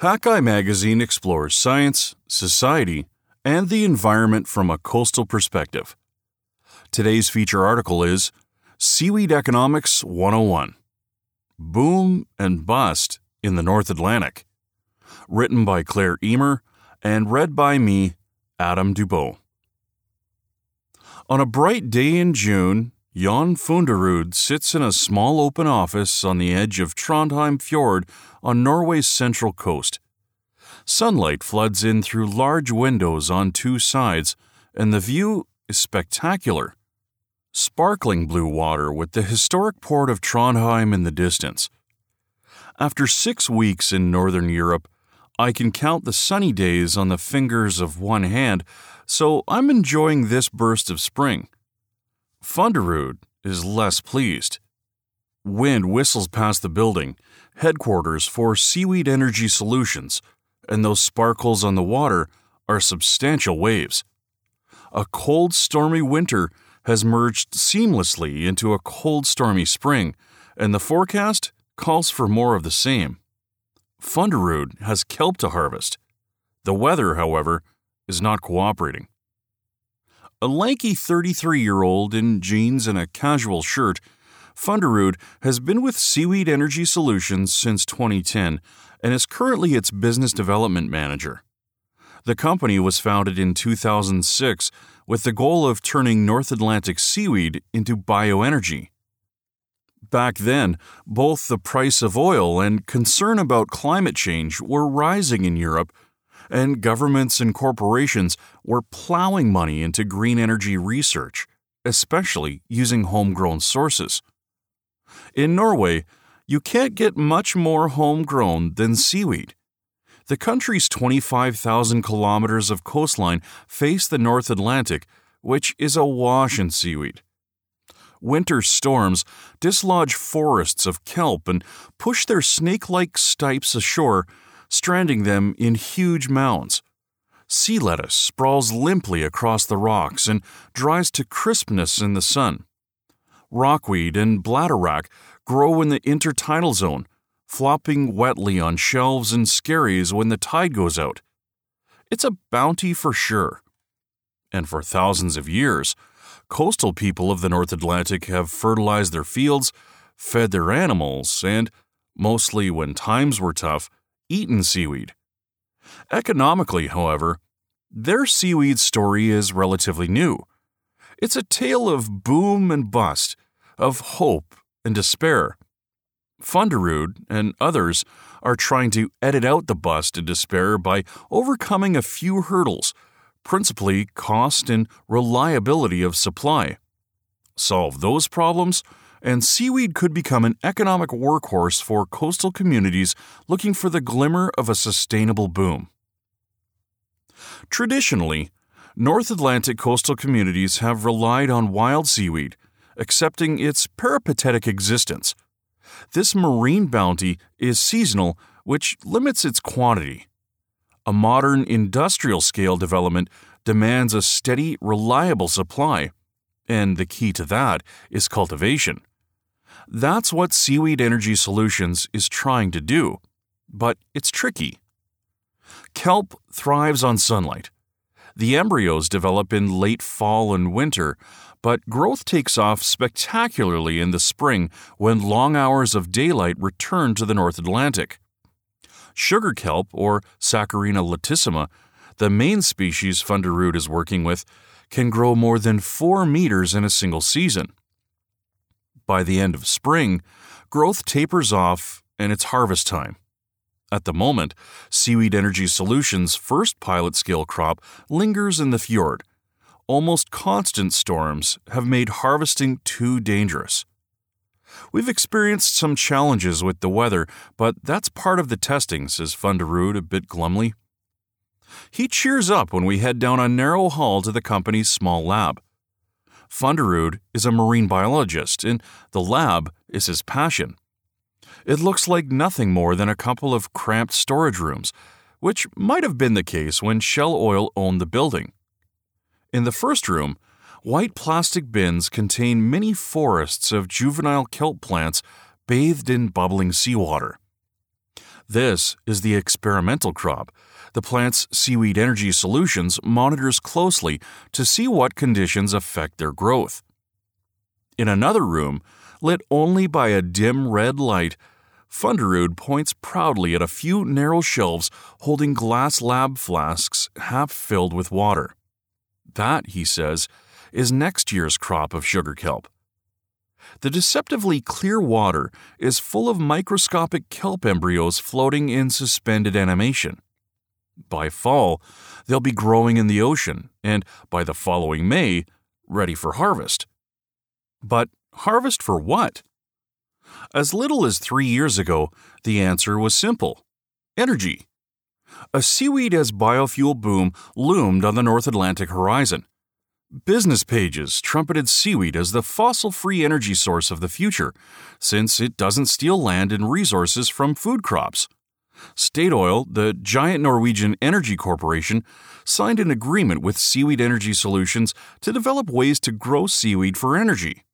Hakai magazine explores science, society, and the environment from a coastal perspective. Today's feature article is Seaweed Economics 101 Boom and Bust in the North Atlantic. Written by Claire Eamer and read by me, Adam Dubow. On a bright day in June, Jan Funderud sits in a small open office on the edge of Trondheim Fjord on Norway's central coast. Sunlight floods in through large windows on two sides, and the view is spectacular. Sparkling blue water with the historic port of Trondheim in the distance. After six weeks in Northern Europe, I can count the sunny days on the fingers of one hand, so I'm enjoying this burst of spring. Funderud is less pleased. Wind whistles past the building, headquarters for Seaweed Energy Solutions, and those sparkles on the water are substantial waves. A cold, stormy winter has merged seamlessly into a cold, stormy spring, and the forecast calls for more of the same. Funderud has kelp to harvest. The weather, however, is not cooperating. A lanky 33 year old in jeans and a casual shirt, Funderud has been with Seaweed Energy Solutions since 2010 and is currently its business development manager. The company was founded in 2006 with the goal of turning North Atlantic seaweed into bioenergy. Back then, both the price of oil and concern about climate change were rising in Europe, and governments and corporations were plowing money into green energy research, especially using homegrown sources. In Norway, you can't get much more homegrown than seaweed. The country's 25,000 kilometers of coastline face the North Atlantic, which is awash in seaweed. Winter storms dislodge forests of kelp and push their snake like stipes ashore, stranding them in huge mounds. Sea lettuce sprawls limply across the rocks and dries to crispness in the sun. Rockweed and bladderwrack grow in the intertidal zone, flopping wetly on shelves and skerries when the tide goes out. It's a bounty for sure. And for thousands of years, coastal people of the North Atlantic have fertilized their fields, fed their animals, and, mostly when times were tough, eaten seaweed. Economically, however, their seaweed story is relatively new. It's a tale of boom and bust, of hope and despair. Funderud and others are trying to edit out the bust and despair by overcoming a few hurdles principally cost and reliability of supply. Solve those problems, and seaweed could become an economic workhorse for coastal communities looking for the glimmer of a sustainable boom. Traditionally, North Atlantic coastal communities have relied on wild seaweed, accepting its peripatetic existence. This marine bounty is seasonal, which limits its quantity. A modern industrial scale development demands a steady, reliable supply, and the key to that is cultivation. That's what Seaweed Energy Solutions is trying to do, but it's tricky. Kelp thrives on sunlight. The embryos develop in late fall and winter, but growth takes off spectacularly in the spring when long hours of daylight return to the North Atlantic. Sugar kelp, or Saccharina latissima, the main species Funderud is working with, can grow more than 4 meters in a single season. By the end of spring, growth tapers off and it's harvest time. At the moment, Seaweed Energy Solutions' first pilot scale crop lingers in the fjord. Almost constant storms have made harvesting too dangerous. We've experienced some challenges with the weather, but that's part of the testing, says Funderud a bit glumly. He cheers up when we head down a narrow hall to the company's small lab. Funderud is a marine biologist, and the lab is his passion. It looks like nothing more than a couple of cramped storage rooms, which might have been the case when Shell Oil owned the building. In the first room, white plastic bins contain many forests of juvenile kelp plants bathed in bubbling seawater. This is the experimental crop. The plant's seaweed energy solutions monitors closely to see what conditions affect their growth. In another room, lit only by a dim red light, Funderud points proudly at a few narrow shelves holding glass lab flasks half filled with water. That, he says, is next year's crop of sugar kelp. The deceptively clear water is full of microscopic kelp embryos floating in suspended animation. By fall, they'll be growing in the ocean, and by the following May, ready for harvest. But harvest for what? As little as three years ago, the answer was simple energy. A seaweed as biofuel boom loomed on the North Atlantic horizon. Business pages trumpeted seaweed as the fossil free energy source of the future, since it doesn't steal land and resources from food crops. Statoil, the giant Norwegian energy corporation, signed an agreement with Seaweed Energy Solutions to develop ways to grow seaweed for energy.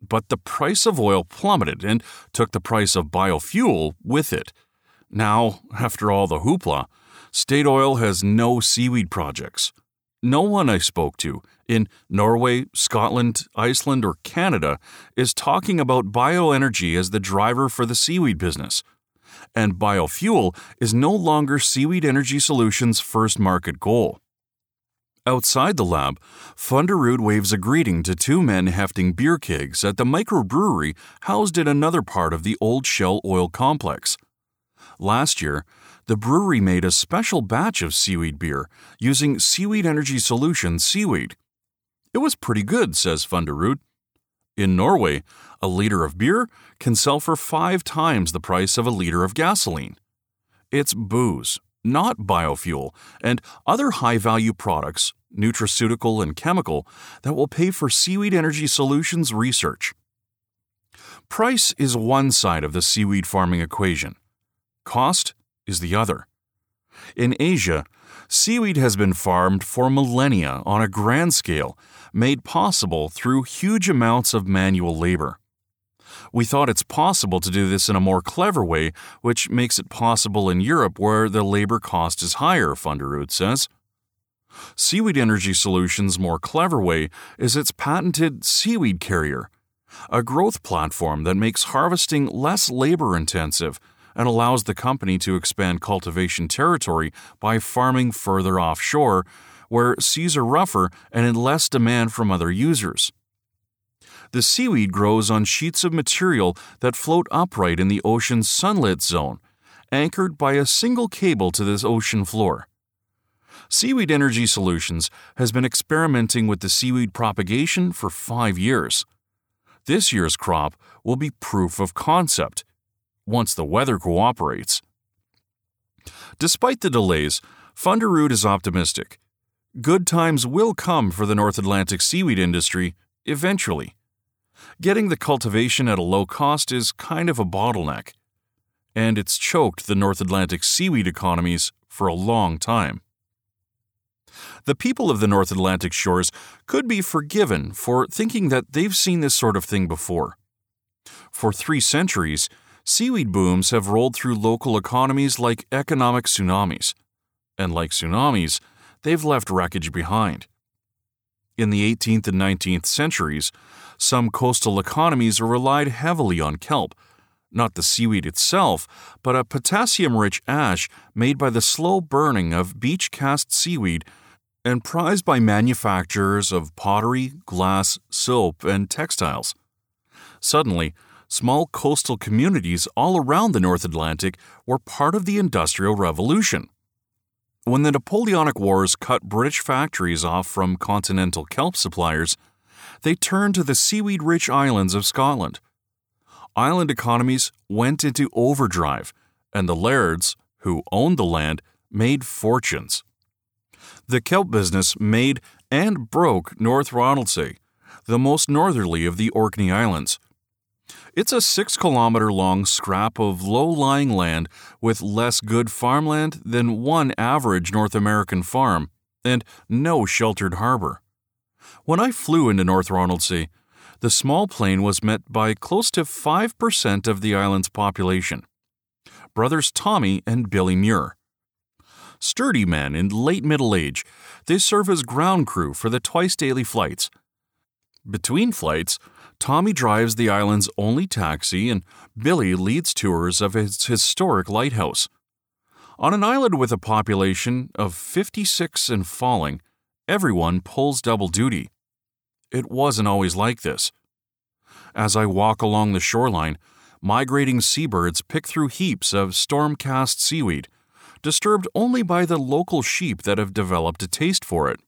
But the price of oil plummeted and took the price of biofuel with it. Now, after all the hoopla, Statoil has no seaweed projects. No one I spoke to in Norway, Scotland, Iceland, or Canada is talking about bioenergy as the driver for the seaweed business. And biofuel is no longer Seaweed Energy Solutions' first market goal. Outside the lab, Funderud waves a greeting to two men hefting beer kegs at the microbrewery housed in another part of the old Shell oil complex. Last year, the brewery made a special batch of seaweed beer using Seaweed Energy Solutions seaweed. It was pretty good, says Funderud. In Norway, a liter of beer can sell for five times the price of a liter of gasoline. It's booze, not biofuel, and other high value products, nutraceutical and chemical, that will pay for Seaweed Energy Solutions research. Price is one side of the seaweed farming equation, cost is the other. In Asia, seaweed has been farmed for millennia on a grand scale, made possible through huge amounts of manual labor. We thought it's possible to do this in a more clever way, which makes it possible in Europe where the labor cost is higher, Funderud says. Seaweed Energy Solutions' more clever way is its patented Seaweed Carrier, a growth platform that makes harvesting less labor intensive and allows the company to expand cultivation territory by farming further offshore, where seas are rougher and in less demand from other users. The seaweed grows on sheets of material that float upright in the ocean's sunlit zone, anchored by a single cable to this ocean floor. Seaweed Energy Solutions has been experimenting with the seaweed propagation for five years. This year's crop will be proof of concept once the weather cooperates. Despite the delays, Funderud is optimistic. Good times will come for the North Atlantic seaweed industry eventually. Getting the cultivation at a low cost is kind of a bottleneck, and it's choked the North Atlantic seaweed economies for a long time. The people of the North Atlantic shores could be forgiven for thinking that they've seen this sort of thing before. For three centuries, seaweed booms have rolled through local economies like economic tsunamis. And like tsunamis, they've left wreckage behind. In the 18th and 19th centuries, some coastal economies relied heavily on kelp, not the seaweed itself, but a potassium rich ash made by the slow burning of beach cast seaweed and prized by manufacturers of pottery, glass, soap, and textiles. Suddenly, small coastal communities all around the North Atlantic were part of the Industrial Revolution. When the Napoleonic Wars cut British factories off from continental kelp suppliers, they turned to the seaweed rich islands of Scotland. Island economies went into overdrive, and the lairds, who owned the land, made fortunes. The kelp business made and broke North Ronaldsay, the most northerly of the Orkney Islands, it's a six kilometer long scrap of low lying land with less good farmland than one average North American farm, and no sheltered harbor. When I flew into North Ronaldsay, the small plane was met by close to 5% of the island's population. brothers Tommy and Billy Muir. Sturdy men in late middle age, they serve as ground crew for the twice daily flights. Between flights, Tommy drives the island's only taxi and Billy leads tours of its historic lighthouse. On an island with a population of 56 and falling, everyone pulls double duty. It wasn't always like this. As I walk along the shoreline, migrating seabirds pick through heaps of storm cast seaweed, disturbed only by the local sheep that have developed a taste for it.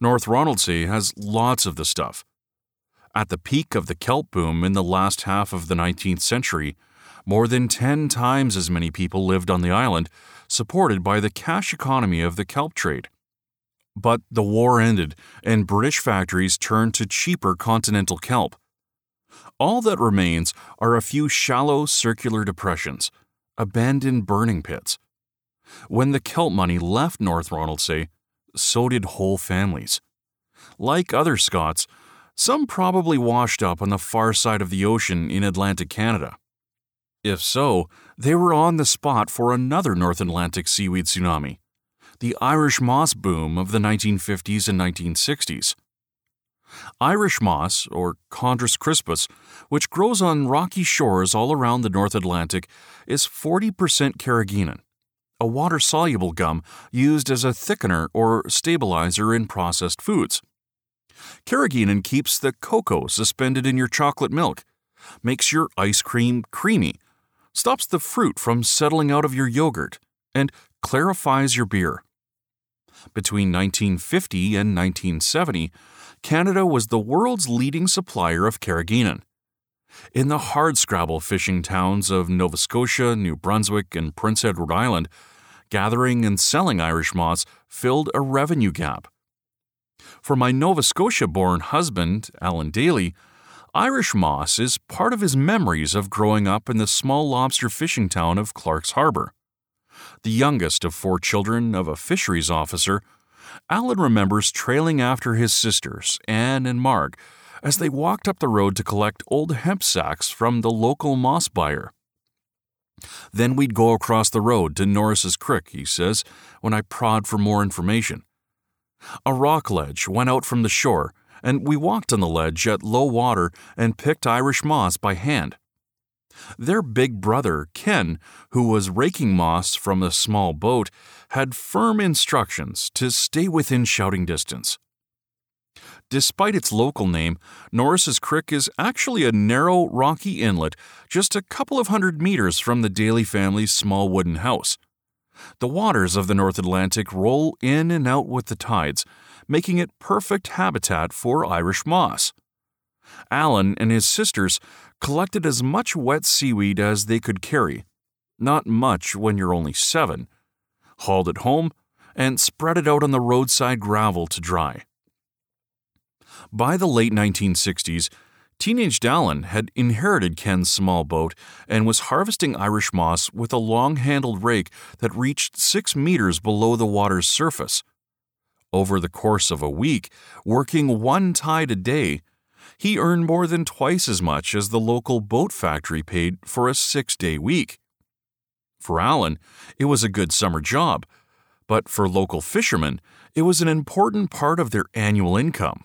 North Ronaldsay has lots of the stuff. At the peak of the kelp boom in the last half of the 19th century, more than 10 times as many people lived on the island, supported by the cash economy of the kelp trade. But the war ended, and British factories turned to cheaper continental kelp. All that remains are a few shallow circular depressions, abandoned burning pits. When the kelp money left North Ronaldsay, so did whole families. Like other Scots, some probably washed up on the far side of the ocean in Atlantic Canada. If so, they were on the spot for another North Atlantic seaweed tsunami, the Irish moss boom of the 1950s and 1960s. Irish moss, or Chondrus crispus, which grows on rocky shores all around the North Atlantic, is 40% carrageenan, a water soluble gum used as a thickener or stabilizer in processed foods. Carrageenan keeps the cocoa suspended in your chocolate milk, makes your ice cream creamy, stops the fruit from settling out of your yogurt, and clarifies your beer. Between 1950 and 1970, Canada was the world's leading supplier of carrageenan. In the hardscrabble fishing towns of Nova Scotia, New Brunswick, and Prince Edward Island, gathering and selling Irish moss filled a revenue gap. For my Nova Scotia born husband, Alan Daly, Irish moss is part of his memories of growing up in the small lobster fishing town of Clark's Harbor. The youngest of four children of a fisheries officer, Alan remembers trailing after his sisters, Anne and Marg, as they walked up the road to collect old hemp sacks from the local moss buyer. Then we'd go across the road to Norris's Creek, he says, when I prod for more information. A rock ledge went out from the shore, and we walked on the ledge at low water and picked Irish moss by hand. Their big brother, Ken, who was raking moss from a small boat, had firm instructions to stay within shouting distance. Despite its local name, Norris's Creek is actually a narrow, rocky inlet just a couple of hundred meters from the Daly family's small wooden house. The waters of the North Atlantic roll in and out with the tides, making it perfect habitat for Irish moss. Alan and his sisters collected as much wet seaweed as they could carry, not much when you're only seven, hauled it home, and spread it out on the roadside gravel to dry. By the late 1960s, teenage Dallin had inherited Ken's small boat and was harvesting Irish moss with a long handled rake that reached six meters below the water's surface. Over the course of a week, working one tide a day, he earned more than twice as much as the local boat factory paid for a six day week. For Alan, it was a good summer job, but for local fishermen, it was an important part of their annual income.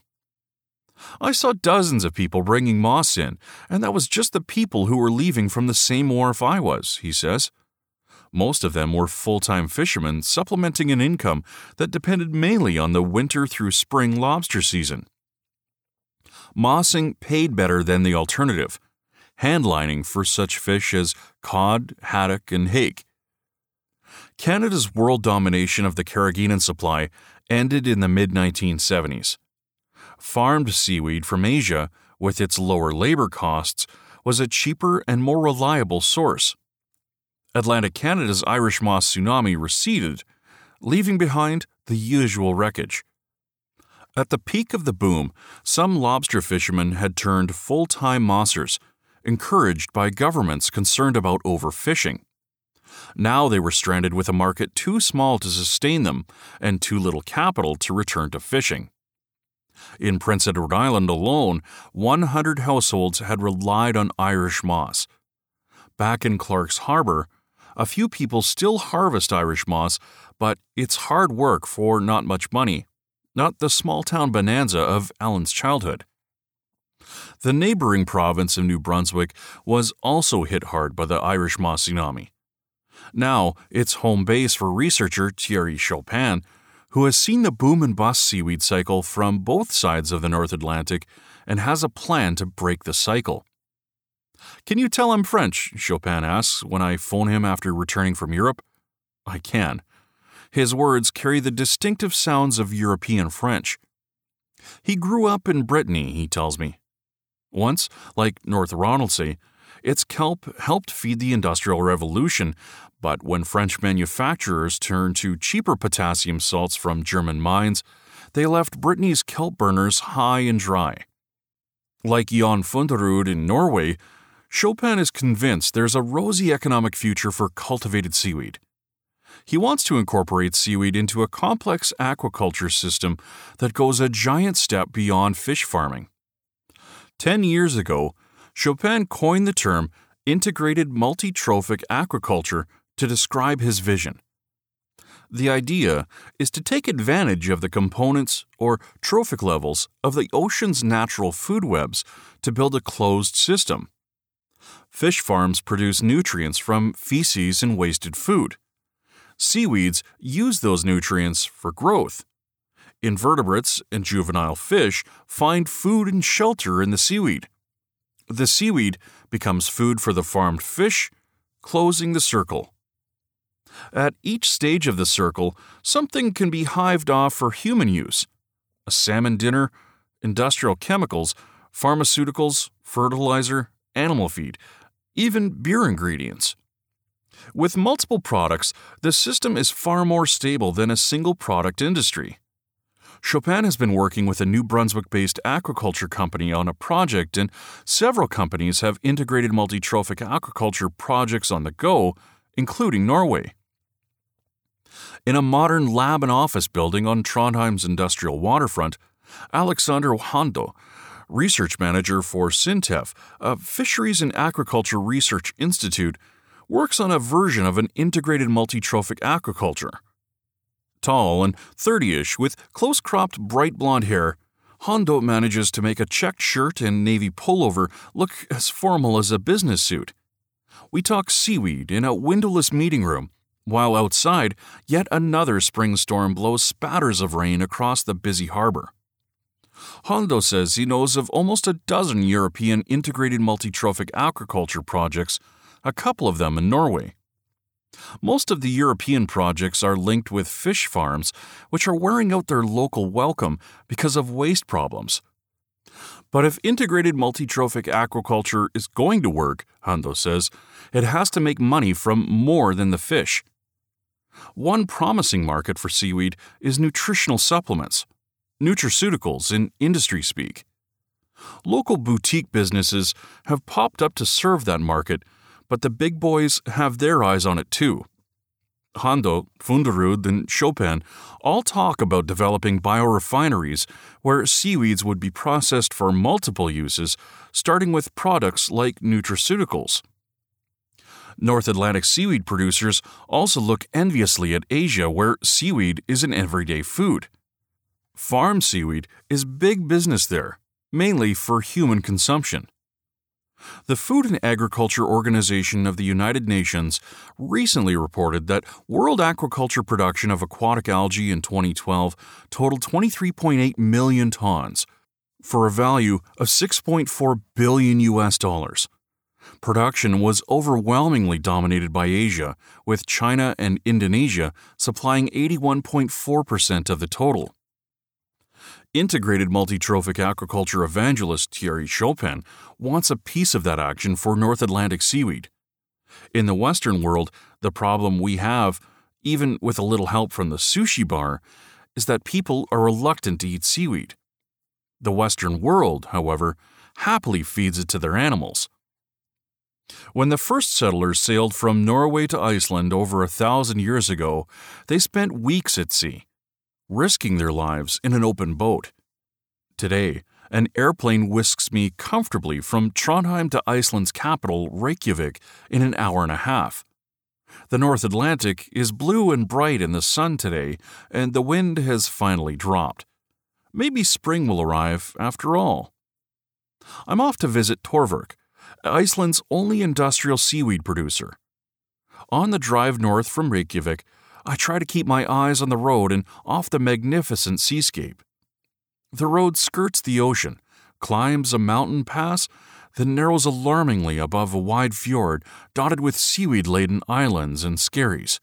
I saw dozens of people bringing moss in, and that was just the people who were leaving from the same wharf I was, he says. Most of them were full time fishermen supplementing an income that depended mainly on the winter through spring lobster season. Mossing paid better than the alternative, handlining for such fish as cod, haddock, and hake. Canada's world domination of the carrageenan supply ended in the mid 1970s farmed seaweed from Asia, with its lower labor costs, was a cheaper and more reliable source. Atlantic Canada's Irish moss tsunami receded, leaving behind the usual wreckage. At the peak of the boom, some lobster fishermen had turned full time mossers, encouraged by governments concerned about overfishing. Now they were stranded with a market too small to sustain them and too little capital to return to fishing. In Prince Edward Island alone, 100 households had relied on Irish moss. Back in Clark's Harbor, A few people still harvest Irish moss, but it's hard work for not much money. Not the small town bonanza of Alan's childhood. The neighboring province of New Brunswick was also hit hard by the Irish moss tsunami. Now, it's home base for researcher Thierry Chopin, who has seen the boom and bust seaweed cycle from both sides of the North Atlantic and has a plan to break the cycle. Can you tell I'm French? Chopin asks when I phone him after returning from Europe. I can. His words carry the distinctive sounds of European French. He grew up in Brittany, he tells me. Once, like North Ronaldsay, its kelp helped feed the Industrial Revolution, but when French manufacturers turned to cheaper potassium salts from German mines, they left Brittany's kelp burners high and dry. Like Jan Funderud in Norway, Chopin is convinced there's a rosy economic future for cultivated seaweed. He wants to incorporate seaweed into a complex aquaculture system that goes a giant step beyond fish farming. Ten years ago, Chopin coined the term integrated multi-trophic aquaculture to describe his vision. The idea is to take advantage of the components or trophic levels of the ocean's natural food webs to build a closed system. Fish farms produce nutrients from feces and wasted food. Seaweeds use those nutrients for growth. Invertebrates and juvenile fish find food and shelter in the seaweed. The seaweed becomes food for the farmed fish, closing the circle. At each stage of the circle, something can be hived off for human use a salmon dinner, industrial chemicals, pharmaceuticals, fertilizer, animal feed, even beer ingredients. With multiple products, the system is far more stable than a single product industry. Chopin has been working with a New Brunswick based aquaculture company on a project, and several companies have integrated multi-trophic aquaculture projects on the go, including Norway. In a modern lab and office building on Trondheim's industrial waterfront, Alexander Handå, research manager for SINTEF, a fisheries and aquaculture research institute, works on a version of an integrated multi-trophic aquaculture. Tall and 30 ish with close cropped bright blonde hair, Handå manages to make a checked shirt and navy pullover look as formal as a business suit. We talk seaweed in a windowless meeting room while outside, yet another spring storm blows spatters of rain across the busy harbor. Handå says he knows of almost a dozen European integrated multi-trophic aquaculture projects, a couple of them in Norway. Most of the European projects are linked with fish farms, which are wearing out their local welcome because of waste problems. But if integrated multi-trophic aquaculture is going to work, Handå says, it has to make money from more than the fish. One promising market for seaweed is nutritional supplements, nutraceuticals in industry speak. Local boutique businesses have popped up to serve that market, but the big boys have their eyes on it too. Handå, Funderud, and Chopin all talk about developing biorefineries where seaweeds would be processed for multiple uses, starting with products like nutraceuticals. North Atlantic seaweed producers also look enviously at Asia, where seaweed is an everyday food. Farm seaweed is big business there, mainly for human consumption. The Food and Agriculture Organization of the United Nations recently reported that world aquaculture production of aquatic algae in 2012 totaled 23.8 million tons, for a value of 6.4 billion US dollars. Production was overwhelmingly dominated by Asia, with China and Indonesia supplying 81.4% of the total. Integrated multi-trophic aquaculture evangelist Thierry Chopin wants a piece of that action for North Atlantic seaweed. In the Western world, the problem we have, even with a little help from the sushi bar, is that people are reluctant to eat seaweed. The Western world, however, happily feeds it to their animals. When the first settlers sailed from Norway to Iceland over a thousand years ago, they spent weeks at sea, risking their lives in an open boat. Today, an airplane whisks me comfortably from Trondheim to Iceland's capital, Reykjavik, in an hour and a half. The North Atlantic is blue and bright in the sun today, and the wind has finally dropped. Maybe spring will arrive after all. I'm off to visit Thorverk, Iceland's only industrial seaweed producer. On the drive north from Reykjavik, I try to keep my eyes on the road and off the magnificent seascape. The road skirts the ocean, climbs a mountain pass, then narrows alarmingly above a wide fjord dotted with seaweed laden islands and skerries.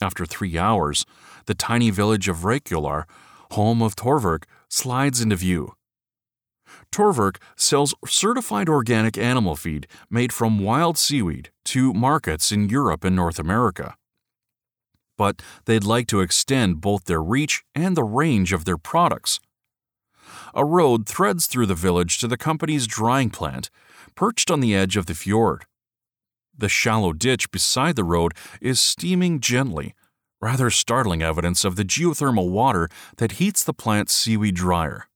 After three hours, the tiny village of Reykhólar, home of Thorverk, slides into view. Thorverk sells certified organic animal feed made from wild seaweed to markets in Europe and North America. But they'd like to extend both their reach and the range of their products. A road threads through the village to the company's drying plant, perched on the edge of the fjord. The shallow ditch beside the road is steaming gently, rather startling evidence of the geothermal water that heats the plant's seaweed dryer.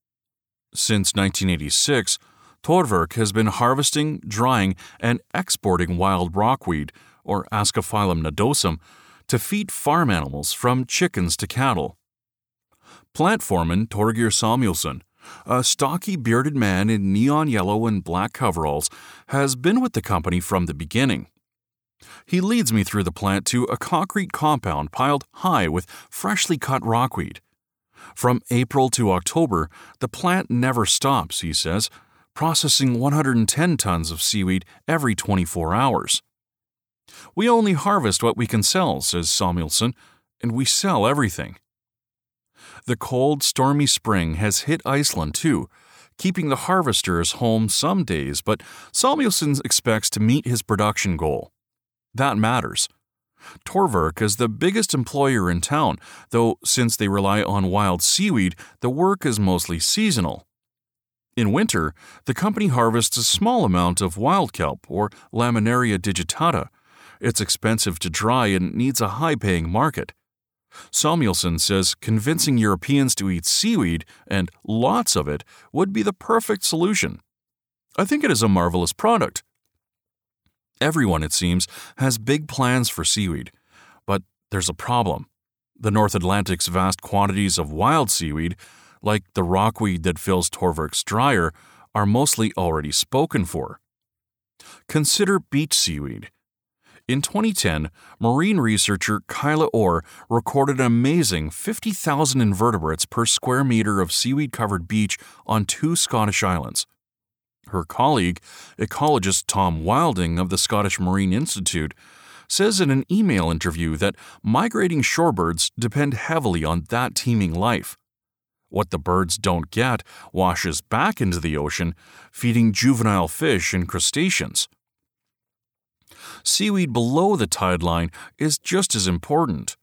Since 1986, Thorverk has been harvesting, drying, and exporting wild rockweed, or Ascophyllum nodosum, to feed farm animals from chickens to cattle. Plant foreman Torgir Samuelsson, a stocky bearded man in neon yellow and black coveralls, has been with the company from the beginning. He leads me through the plant to a concrete compound piled high with freshly cut rockweed. From April to October, the plant never stops, he says, processing 110 tons of seaweed every 24 hours. We only harvest what we can sell, says Samuelsson, and we sell everything. The cold, stormy spring has hit Iceland too, keeping the harvesters home some days, but Samuelsson expects to meet his production goal. That matters. Thorverk is the biggest employer in town, though since they rely on wild seaweed, the work is mostly seasonal. In winter, the company harvests a small amount of wild kelp, or Laminaria digitata. It's expensive to dry and needs a high paying market. Samuelsson says convincing Europeans to eat seaweed, and lots of it, would be the perfect solution. I think it is a marvelous product, Everyone, it seems, has big plans for seaweed. But there's a problem. The North Atlantic's vast quantities of wild seaweed, like the rockweed that fills Thorverk's dryer, are mostly already spoken for. Consider beach seaweed. In 2010, marine researcher Kyla Orr recorded an amazing 50,000 invertebrates per square meter of seaweed covered beach on two Scottish islands. Her colleague, ecologist Tom Wilding of the Scottish Marine Institute, says in an email interview that migrating shorebirds depend heavily on that teeming life. What the birds don't get washes back into the ocean, feeding juvenile fish and crustaceans. Seaweed below the tide line is just as important.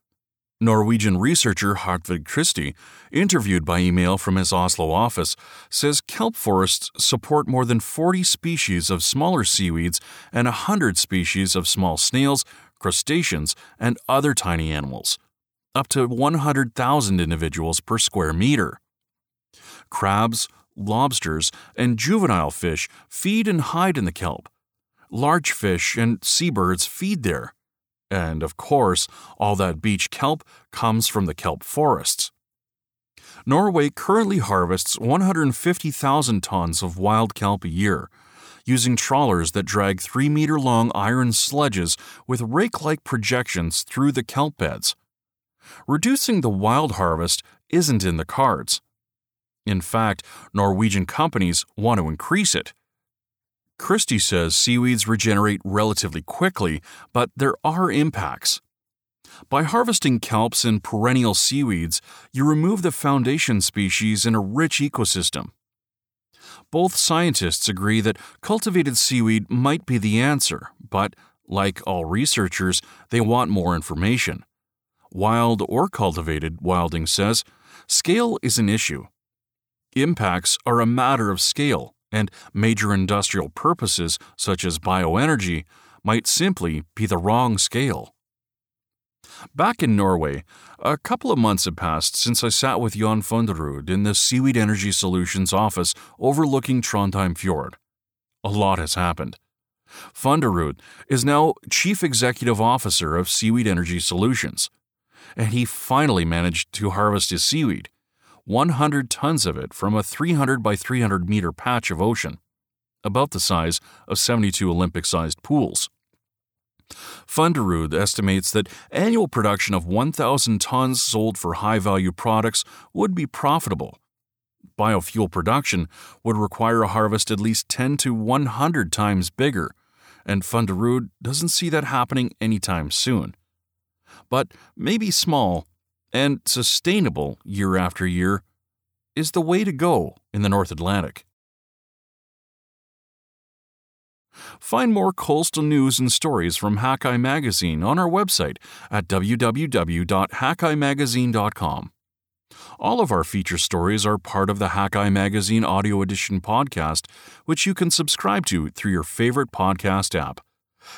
Norwegian researcher Hartvig Christie, interviewed by email from his Oslo office, says kelp forests support more than 40 species of smaller seaweeds and 100 species of small snails, crustaceans, and other tiny animals, up to 100,000 individuals per square meter. Crabs, lobsters, and juvenile fish feed and hide in the kelp. Large fish and seabirds feed there. And of course, all that beach kelp comes from the kelp forests. Norway currently harvests 150,000 tons of wild kelp a year, using trawlers that drag 3 meter long iron sledges with rake like projections through the kelp beds. Reducing the wild harvest isn't in the cards. In fact, Norwegian companies want to increase it. Christie says seaweeds regenerate relatively quickly, but there are impacts. By harvesting kelps and perennial seaweeds, you remove the foundation species in a rich ecosystem. Both scientists agree that cultivated seaweed might be the answer, but, like all researchers, they want more information. Wild or cultivated, Wilding says, scale is an issue. Impacts are a matter of scale and major industrial purposes, such as bioenergy, might simply be the wrong scale. Back in Norway, a couple of months had passed since I sat with Jon Funderud in the Seaweed Energy Solutions office overlooking Trondheim Fjord. A lot has happened. Funderud is now Chief Executive Officer of Seaweed Energy Solutions, and he finally managed to harvest his seaweed, 100 tons of it from a 300 by 300 meter patch of ocean, about the size of 72 Olympic sized pools. Funderud estimates that annual production of 1,000 tons sold for high value products would be profitable. Biofuel production would require a harvest at least 10 to 100 times bigger, and Funderud doesn't see that happening anytime soon. But maybe small and sustainable year after year is the way to go in the North Atlantic. Find more coastal news and stories from Hakai Magazine on our website at www.hakaimagazine.com. All of our feature stories are part of the Hakai Magazine Audio Edition podcast, which you can subscribe to through your favorite podcast app.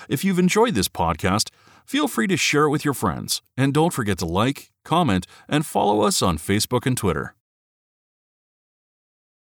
If you've enjoyed this podcast, feel free to share it with your friends, and don't forget to like, comment, and follow us on Facebook and Twitter.